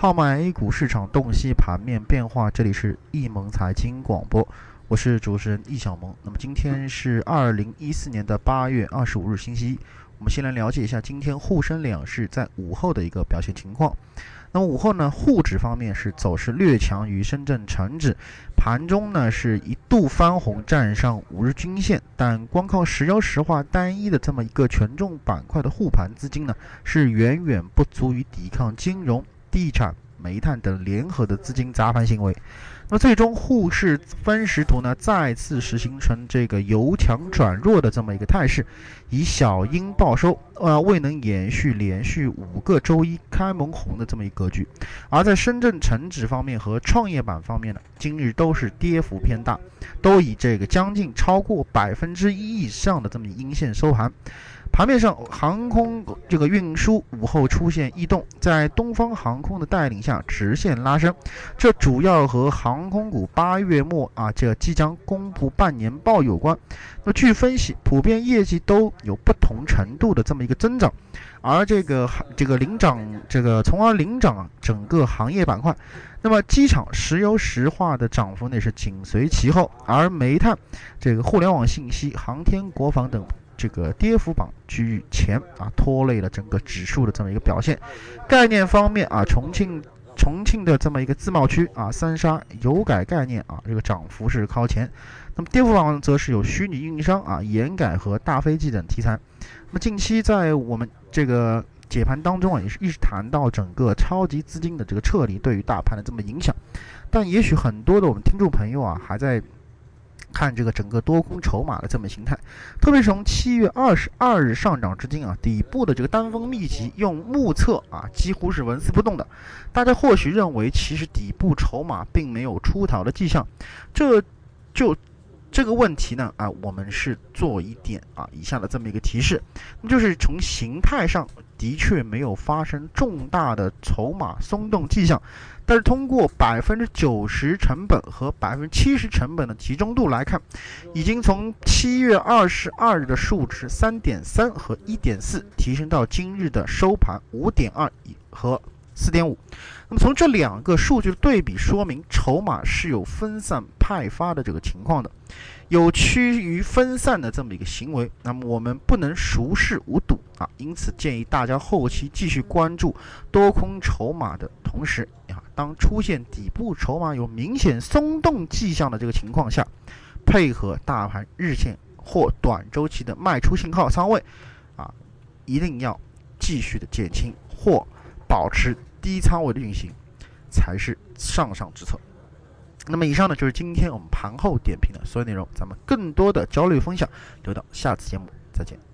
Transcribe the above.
号脉 A 股市场洞悉盘面变化，这里是易盟财经广播，我是主持人易小萌。那么今天是二零一四年的八月二十五日，星期一。我们先来了解一下今天沪深两市在午后的一个表现情况。那么午后呢，沪指方面是走势略强于深圳成指，盘中呢是一度翻红站上五日均线，但光靠石油石化单一的这么一个权重板块的护盘资金呢，是远远不足以抵抗金融。地产、煤炭等联合的资金砸盘行为，那么最终沪市分时图呢再次实行成这个由强转弱的这么一个态势，以小阴报收，呃未能延续连续五个周一开门红的这么一格局。而在深圳成指方面和创业板方面呢，今日都是跌幅偏大，都以这个将近超过百分之一以上的这么阴线收盘。盘面上，航空这个运输午后出现异动，在东方航空的带领下直线拉升，这主要和航空股八月末啊这即将公布半年报有关。那据分析，普遍业绩都有不同程度的这么一个增长，而这个这个领涨这个从而领涨整个行业板块。那么机场、石油石化的涨幅呢是紧随其后，而煤炭、这个互联网信息、航天、国防等。这个跌幅榜居于前啊，拖累了整个指数的这么一个表现。概念方面啊，重庆重庆的这么一个自贸区啊，三沙油改概念啊，这个涨幅是靠前。那么跌幅榜则是有虚拟运营商啊、盐改和大飞机等题材。那么近期在我们这个解盘当中啊，也是一直谈到整个超级资金的这个撤离对于大盘的这么影响。但也许很多的我们听众朋友啊，还在。看这个整个多空筹码的这么形态，特别是从七月二十二日上涨至今啊，底部的这个单峰密集，用目测啊几乎是纹丝不动的。大家或许认为，其实底部筹码并没有出逃的迹象，这就这个问题呢啊，我们是做一点啊以下的这么一个提示，那就是从形态上的确没有发生重大的筹码松动迹象。但是通过百分之九十成本和百分之七十成本的集中度来看，已经从七月二十二日的数值三点三和一点四提升到今日的收盘五点二和四点五。那么从这两个数据对比说明，筹码是有分散派发的这个情况的，有趋于分散的这么一个行为。那么我们不能熟视无睹啊，因此建议大家后期继续关注多空筹码的同时啊。当出现底部筹码有明显松动迹象的这个情况下，配合大盘日线或短周期的卖出信号仓位，啊，一定要继续的减轻或保持低仓位的运行，才是上上之策。那么以上呢就是今天我们盘后点评的所有内容，咱们更多的交流分享留到下次节目再见。